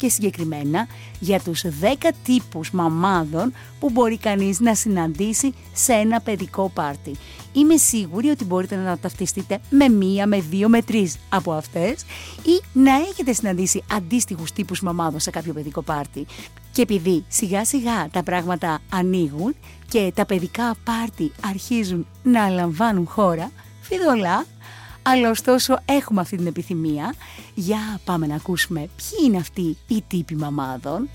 και συγκεκριμένα για τους 10 τύπους μαμάδων που μπορεί κανείς να συναντήσει σε ένα παιδικό πάρτι. Είμαι σίγουρη ότι μπορείτε να ταυτιστείτε με μία, με δύο, με τρεις από αυτές ή να έχετε συναντήσει αντίστοιχους τύπους μαμάδων σε κάποιο παιδικό πάρτι. Και επειδή σιγά σιγά τα πράγματα ανοίγουν και τα παιδικά πάρτι αρχίζουν να λαμβάνουν χώρα, φιδωλά αλλά ωστόσο έχουμε αυτή την επιθυμία. Για πάμε να ακούσουμε ποιοι είναι αυτοί οι τύποι μαμάδων.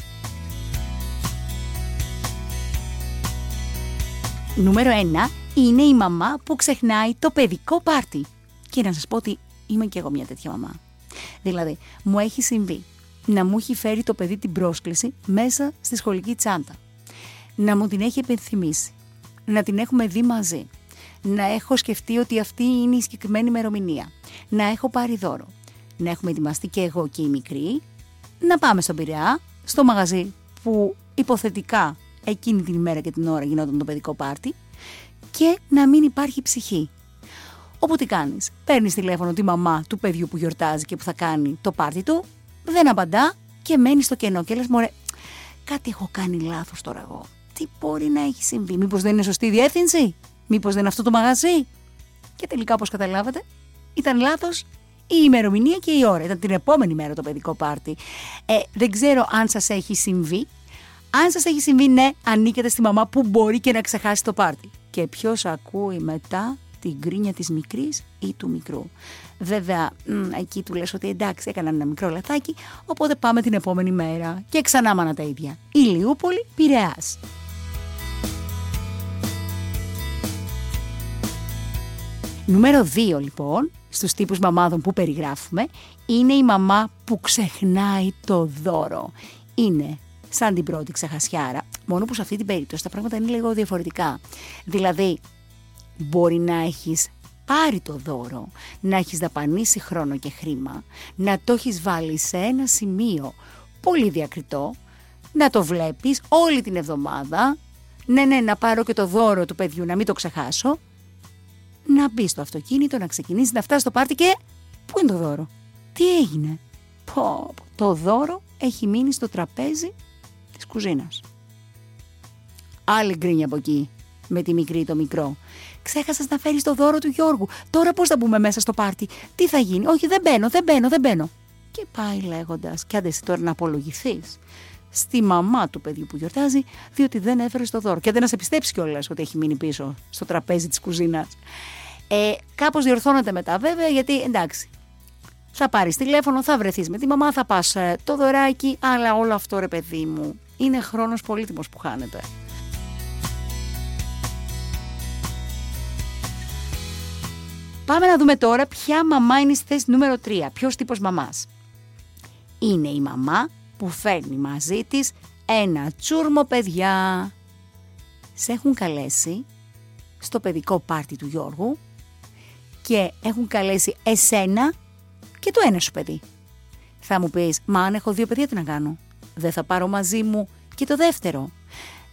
Νούμερο 1 είναι η μαμά που ξεχνάει το παιδικό πάρτι. Και να σας πω ότι είμαι και εγώ μια τέτοια μαμά. Δηλαδή, μου έχει συμβεί να μου έχει φέρει το παιδί την πρόσκληση μέσα στη σχολική τσάντα. Να μου την έχει επενθυμίσει. Να την έχουμε δει μαζί να έχω σκεφτεί ότι αυτή είναι η συγκεκριμένη ημερομηνία, να έχω πάρει δώρο, να έχουμε ετοιμαστεί και εγώ και η μικρή, να πάμε στον Πειραιά, στο μαγαζί που υποθετικά εκείνη την ημέρα και την ώρα γινόταν το παιδικό πάρτι. Και να μην υπάρχει ψυχή. Όπου τι κάνεις, παίρνεις τηλέφωνο τη μαμά του παιδιού που γιορτάζει και που θα κάνει το πάρτι του, δεν απαντά και μένει στο κενό και λες: Μωρέ, κάτι έχω κάνει λάθος τώρα εγώ. Τι μπορεί να έχει συμβεί, Μήπως δεν είναι σωστή η διεύθυνση, Μήπως δεν είναι αυτό το μαγαζί; Και τελικά όπως καταλάβατε ήταν λάθος η ημερομηνία και η ώρα. Ήταν την επόμενη μέρα το παιδικό πάρτι. Ε, δεν ξέρω αν σας έχει συμβεί. Αν σας έχει συμβεί ναι, ανήκετε στη μαμά που μπορεί και να ξεχάσει το πάρτι. Και ποιος ακούει μετά την γκρίνια της μικρής ή του μικρού. Βέβαια, εκεί του λες ότι εντάξει έκαναν ένα μικρό λαθάκι, οπότε πάμε την επόμενη μέρα. Και ξανά μάνα τα ίδια. Ηλιούπολη, Πειραιάς. Νούμερο 2 λοιπόν, στους τύπους μαμάδων που περιγράφουμε, είναι η μαμά που ξεχνάει το δώρο. Είναι σαν την πρώτη ξεχασιάρα, μόνο που σε αυτή την περίπτωση τα πράγματα είναι λίγο διαφορετικά. Δηλαδή, μπορεί να έχεις πάρει το δώρο, να έχεις δαπανίσει χρόνο και χρήμα, να το έχεις βάλει σε ένα σημείο πολύ διακριτό, να το βλέπεις όλη την εβδομάδα, ναι ναι να πάρω και το δώρο του παιδιού να μην το ξεχάσω να μπεις στο αυτοκίνητο, να ξεκινήσεις, να φτάσεις στο πάρτι και. Πού είναι το δώρο, τι έγινε; Πω, το δώρο έχει μείνει στο τραπέζι της κουζίνας. Άλλη γκρίνια από εκεί, με τη μικρή ή το μικρό. Ξέχασα να φέρεις το δώρο του Γιώργου. Τώρα πώς θα μπούμε μέσα στο πάρτι, τι θα γίνει; Όχι, δεν μπαίνω, δεν μπαίνω, δεν μπαίνω. Και πάει λέγοντας, και άντε τώρα να απολογηθείς στη μαμά του παιδιού που γιορτάζει, διότι δεν έφερε το δώρο. Και δεν να σε πιστέψει κιόλας ότι έχει μείνει πίσω στο τραπέζι της κουζίνας. Ε, Κάπως διορθώνεται μετά βέβαια, γιατί εντάξει. Θα πάρεις τηλέφωνο, θα βρεθείς με τη μαμά, θα πας ε, το δωράκι, αλλά όλο αυτό ρε παιδί μου είναι χρόνος πολύτιμος που χάνεται. Πάμε να δούμε τώρα ποια μαμά είναι στη θέση νούμερο 3. Ποιος τύπος μαμάς; Είναι η μαμά που φέρνει μαζί της ένα τσούρμο παιδιά. Σε έχουν καλέσει στο παιδικό πάρτι του Γιώργου και έχουν καλέσει εσένα και το ένα σου παιδί. Θα μου πεις, μα αν έχω δύο παιδιά τι να κάνω; Δεν θα πάρω μαζί μου και το δεύτερο.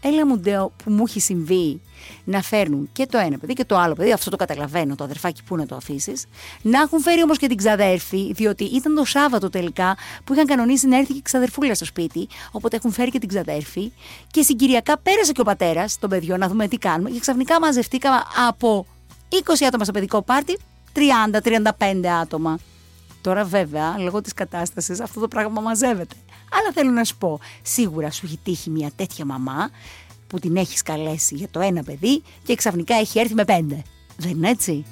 Έλα μου ντέο που μου έχει συμβεί να φέρνουν και το ένα παιδί και το άλλο παιδί, αυτό το καταλαβαίνω, το αδερφάκι που να το αφήσεις. Να έχουν φέρει όμως και την ξαδέρφη, διότι ήταν το Σάββατο τελικά που είχαν κανονίσει να έρθει και η ξαδερφούλα στο σπίτι. Οπότε έχουν φέρει και την ξαδέρφη. Και συγκυριακά πέρασε και ο πατέρας των παιδιών να δούμε τι κάνουμε. Και ξαφνικά μαζευτήκαμε από 20 άτομα στο παιδικό πάρτι, 30-35 άτομα. Τώρα βέβαια, λόγω της κατάστασης, αυτό το πράγμα μαζεύεται. Αλλά θέλω να σου πω, σίγουρα σου έχει τύχει μια τέτοια μαμά που την έχεις καλέσει για το ένα παιδί και ξαφνικά έχει έρθει με πέντε. Δεν είναι έτσι;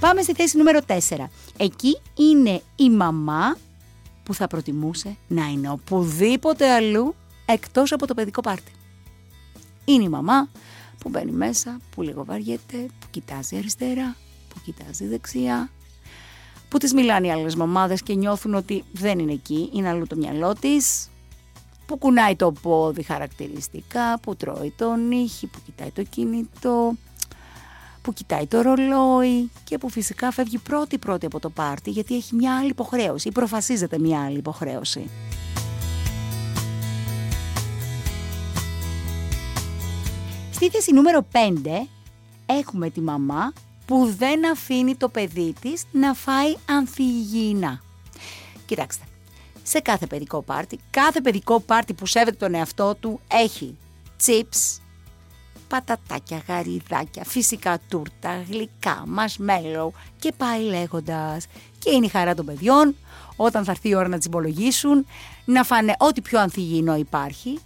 Πάμε στη θέση νούμερο 4. Εκεί είναι η μαμά που θα προτιμούσε να είναι οπουδήποτε αλλού εκτός από το παιδικό πάρτι. Είναι η μαμά που μπαίνει μέσα, που λίγο βαριέται, που κοιτάζει αριστερά, που κοιτάζει δεξιά, που που τις μιλάνε οι άλλες μαμάδες και νιώθουν ότι δεν είναι εκεί, είναι αλλού το μυαλό της, που κουνάει το πόδι χαρακτηριστικά, που τρώει τον ήχη, που κοιτάει το κινητό, που κοιτάει το ρολόι και που φυσικά φεύγει πρώτη-πρώτη από το πάρτι γιατί έχει μια άλλη υποχρέωση ή προφασίζεται μια άλλη υποχρέωση. Στη θέση νούμερο 5 έχουμε τη μαμά που δεν αφήνει το παιδί της να φάει ανθυγιεινά. Κοιτάξτε, σε κάθε παιδικό πάρτι, κάθε παιδικό πάρτι που σέβεται τον εαυτό του έχει chips, πατατάκια, γαριδάκια, φυσικά τούρτα, γλυκά, μασμέλο και πάει λέγοντας. Και είναι η χαρά των παιδιών όταν θα έρθει η ώρα να τις υπολογίσουν, να φάνε ό,τι πιο ανθυγιεινό υπάρχει.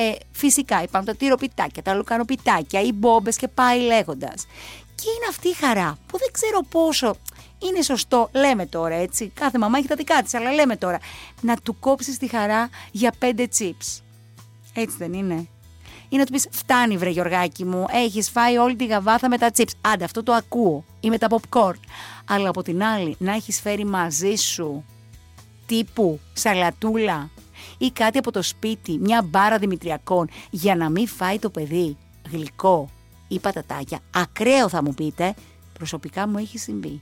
Ε, φυσικά υπάρχουν τα τυροπιτάκια, τα λουκανοπιτάκια, οι μπόμπες και πάει λέγοντας. Και είναι αυτή η χαρά που δεν ξέρω πόσο είναι σωστό, λέμε τώρα έτσι, κάθε μαμά έχει τα δικά της, αλλά λέμε τώρα, να του κόψεις τη χαρά για πέντε chips. Έτσι δεν είναι; Ή να του πεις: Φτάνει, βρε Γιωργάκι μου, έχεις φάει όλη τη γαβάθα με τα chips. Άντε, αυτό το ακούω. Ή με τα popcorn. Αλλά από την άλλη, να έχεις φέρει μαζί σου τύπου σαλατούλα ή κάτι από το σπίτι, μια μπάρα δημητριακών, για να μην φάει το παιδί γλυκό ή πατατάκια. Ακραίο θα μου πείτε, προσωπικά μου έχει συμβεί.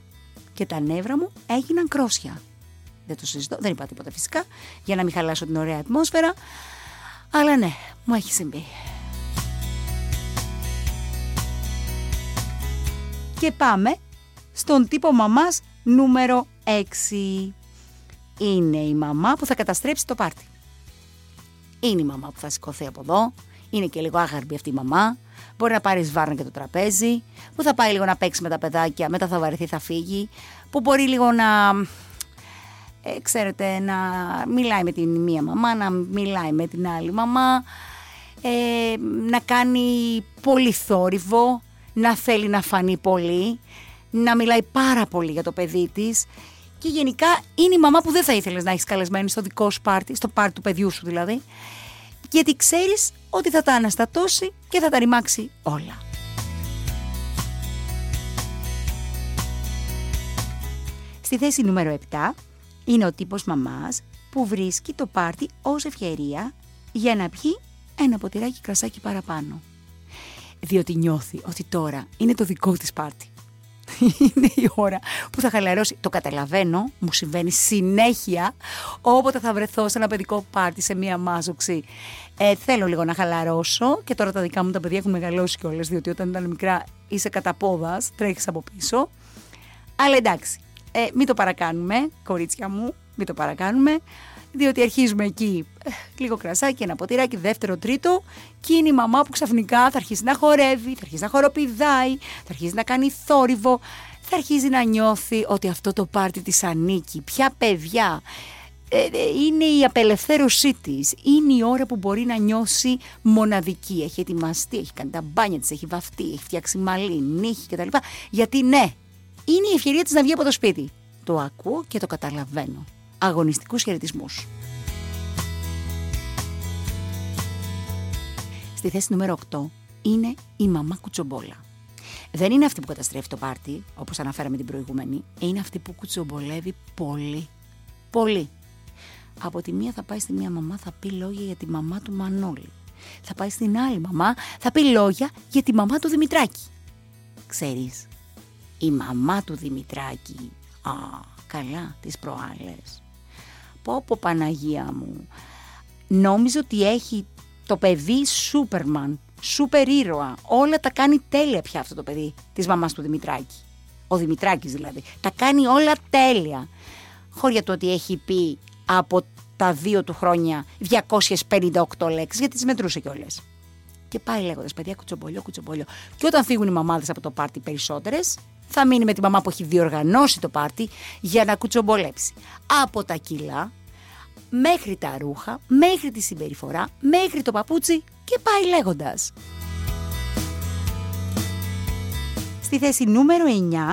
Και τα νεύρα μου έγιναν κρόσια. Δεν το συζητώ, δεν είπα τίποτα φυσικά, για να μην χαλάσω την ωραία ατμόσφαιρα. Αλλά ναι, μου έχει συμβεί. Και πάμε στον τύπο μαμάς νούμερο 6. Είναι η μαμά που θα καταστρέψει το πάρτι. Είναι η μαμά που θα σηκωθεί από εδώ. Είναι και λίγο άγαρμπη αυτή η μαμά. Μπορεί να πάρει βάρνα και το τραπέζι. Που θα πάει λίγο να παίξει με τα παιδάκια. Μετά θα βαρεθεί, θα φύγει. Που μπορεί λίγο να. Ε, ξέρετε, να μιλάει με την μία μαμά, να μιλάει με την άλλη μαμά. Ε, να κάνει πολύ θόρυβο να θέλει να φανεί πολύ, να μιλάει πάρα πολύ για το παιδί της και γενικά είναι η μαμά που δεν θα ήθελες να έχεις καλεσμένη στο δικό σου πάρτι, στο πάρτι του παιδιού σου δηλαδή, γιατί ξέρεις ότι θα τα αναστατώσει και θα τα ρημάξει όλα. Στη θέση νούμερο 7 είναι ο τύπος μαμάς που βρίσκει το πάρτι ως ευκαιρία για να πιει ένα ποτηράκι κρασάκι παραπάνω διότι νιώθει ότι τώρα είναι το δικό της πάρτι. Είναι η ώρα που θα χαλαρώσει. Το καταλαβαίνω, μου συμβαίνει συνέχεια όποτε θα βρεθώ σε ένα παιδικό πάρτι, σε μία μάζοξη. Ε, θέλω λίγο να χαλαρώσω και τώρα τα δικά μου τα παιδιά έχουν μεγαλώσει κιόλας, διότι όταν ήταν μικρά είσαι κατά πόδας, τρέχεις από πίσω. Αλλά εντάξει, ε, μην το παρακάνουμε, κορίτσια μου, μην το παρακάνουμε διότι αρχίζουμε εκεί ε, λίγο κρασάκι, ένα ποτηράκι, δεύτερο, τρίτο και είναι η μαμά που ξαφνικά θα αρχίσει να χορεύει, θα αρχίσει να χοροπηδάει, θα αρχίσει να κάνει θόρυβο, θα αρχίζει να νιώθει ότι αυτό το πάρτι της ανήκει, ποια παιδιά, ε, ε, είναι η απελευθέρωσή της. Είναι η ώρα που μπορεί να νιώσει μοναδική. Έχει ετοιμαστεί, έχει κάνει τα μπάνια της, έχει βαφτεί, έχει φτιάξει μαλλί, νύχη κτλ. Γιατί ναι, είναι η ευκαιρία της να βγει από το σπίτι. Το ακούω και το καταλαβαίνω αγωνιστικούς χαιρετισμούς. Στη θέση νούμερο 8 είναι η μαμά κουτσομπόλα. Δεν είναι αυτή που καταστρέφει το πάρτι, όπως αναφέραμε την προηγούμενη, είναι αυτή που κουτσομπολεύει πολύ. Πολύ. Από τη μία θα πάει στη μία μαμά, θα πει λόγια για τη μαμά του Μανώλη. Θα πάει στην άλλη μαμά, θα πει λόγια για τη μαμά του Δημητράκη. Ξέρεις, η μαμά του Δημητράκη, α, καλά, τις προάλλες, πω πω Παναγία μου. Νόμιζε ότι έχει το παιδί Σούπερμαν, σούπερ ήρωα. Όλα τα κάνει τέλεια πια αυτό το παιδί της μαμάς του Δημητράκη. Ο Δημητράκης δηλαδή. Τα κάνει όλα τέλεια. Χώρια του ότι έχει πει από τα δύο του χρόνια 258 λέξεις, γιατί τις μετρούσε κιόλας. Και πάει λέγοντας, παιδιά, κουτσομπολιό, κουτσομπολιό. Και όταν φύγουν οι μαμάδες από το πάρτι περισσότερες, θα μείνει με τη μαμά που έχει διοργανώσει το πάρτι για να κουτσομπολέψει. Από τα κιλά μέχρι τα ρούχα, μέχρι τη συμπεριφορά, μέχρι το παπούτσι και πάει λέγοντας. Στη θέση νούμερο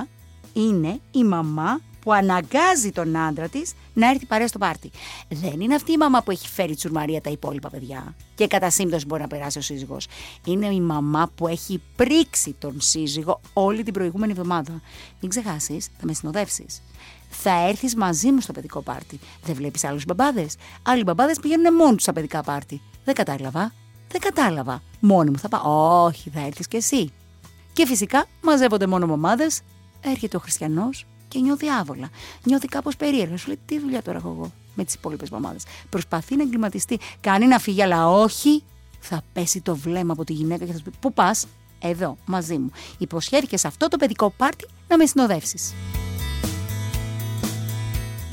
9 είναι η μαμά που αναγκάζει τον άντρα της να έρθει παρέα στο πάρτι. Δεν είναι αυτή η μαμά που έχει φέρει τσουρμαρία τα υπόλοιπα παιδιά και κατά σύμπτωση μπορεί να περάσει ο σύζυγος. Είναι η μαμά που έχει πρίξει τον σύζυγο όλη την προηγούμενη εβδομάδα. Μην ξεχάσεις, θα με συνοδεύσεις. θα έρθεις μαζί μου στο παιδικό πάρτι. Δεν βλέπεις άλλους μπαμπάδες; Άλλοι μπαμπάδες πηγαίνουν μόνοι τους στα παιδικά πάρτι. Δεν κατάλαβα; Δεν κατάλαβα. Μόνοι μου θα πάω. Όχι, θα έρθεις κι εσύ. Και φυσικά μαζεύονται μόνο μαμάδες. Έρχεται ο χριστιανός και νιώθει άβολα. Νιώθει κάπως περίεργα. Σου λέει τι δουλειά τώρα έχω εγώ με τις υπόλοιπες μαμάδες. Προσπαθεί να εγκληματιστεί. Κάνει να φύγει, αλλά όχι. Θα πέσει το βλέμμα από τη γυναίκα και θα σου πει: Πού πας, εδώ, μαζί μου. Υποσχέθηκες σε αυτό το παιδικό πάρτι να με συνοδεύσεις.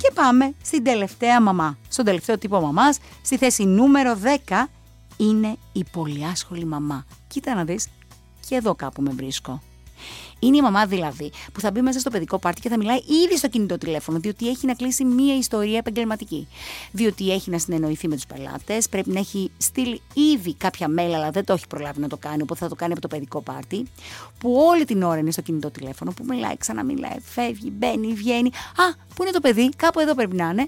Και πάμε στην τελευταία μαμά. Στον τελευταίο τύπο μαμάς, στη θέση νούμερο 10 είναι η πολυάσχολη μαμά. Κοίτα να δεις, και εδώ κάπου με βρίσκω. Είναι η μαμά δηλαδή που θα μπει μέσα στο παιδικό πάρτι και θα μιλάει ήδη στο κινητό τηλέφωνο, διότι έχει να κλείσει μία ιστορία επαγγελματική. Διότι έχει να συνεννοηθεί με τους πελάτες, πρέπει να έχει στείλει ήδη κάποια mail, αλλά δεν το έχει προλάβει να το κάνει, οπότε θα το κάνει από το παιδικό πάρτι. Που όλη την ώρα είναι στο κινητό τηλέφωνο, που μιλάει, ξαναμιλάει, φεύγει, μπαίνει, βγαίνει. Α, πού είναι το παιδί, κάπου εδώ πρέπει να είναι.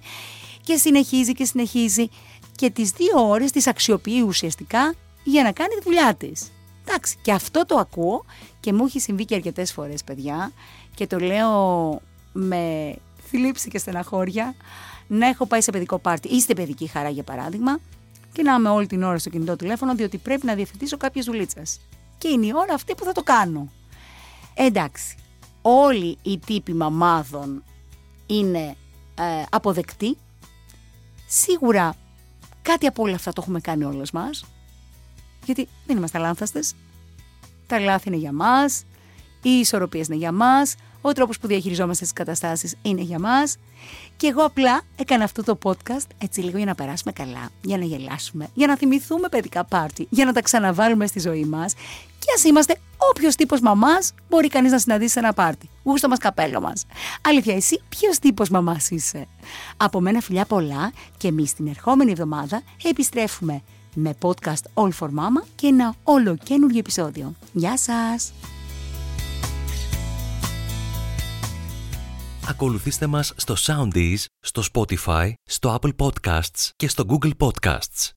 Και συνεχίζει και συνεχίζει. Και τις δύο ώρες τις αξιοποιεί ουσιαστικά για να κάνει τη δουλειά της. Εντάξει, και αυτό το ακούω και μου έχει συμβεί και αρκετές φορές, παιδιά, και το λέω με θλίψη και στεναχώρια, να έχω πάει σε παιδικό πάρτι ή στην παιδική χαρά για παράδειγμα, και να είμαι όλη την ώρα στο κινητό τηλέφωνο, διότι πρέπει να διευθετήσω κάποιες δουλίτσες. Και είναι η ώρα αυτή που θα το κάνω. Εντάξει, όλοι οι τύποι μαμάδων είναι ε, αποδεκτοί. Σίγουρα κάτι από όλα αυτά το έχουμε κάνει όλες μας. Γιατί δεν είμαστε λάνθαστες. Τα λάθη είναι για μας, οι ισορροπίες είναι για μας, ο τρόπος που διαχειριζόμαστε τις καταστάσεις είναι για μας. Και εγώ απλά έκανα αυτό το podcast έτσι λίγο για να περάσουμε καλά, για να γελάσουμε, για να θυμηθούμε παιδικά πάρτι, για να τα ξαναβάλουμε στη ζωή μας και ας είμαστε όποιος τύπος μαμάς μπορεί κανείς να συναντήσει σε ένα πάρτι. Γούστο μας καπέλο μας. Αλήθεια, εσύ ποιος τύπος μαμάς είσαι; Από μένα φιλιά πολλά και εμείς την ερχόμενη εβδομάδα επιστρέφουμε με podcast All for Mama και ένα όλο καινούργιο επεισόδιο. Γεια σας! Ακολουθήστε μας στο Soundees, στο Spotify, στο Apple Podcasts και στο Google Podcasts.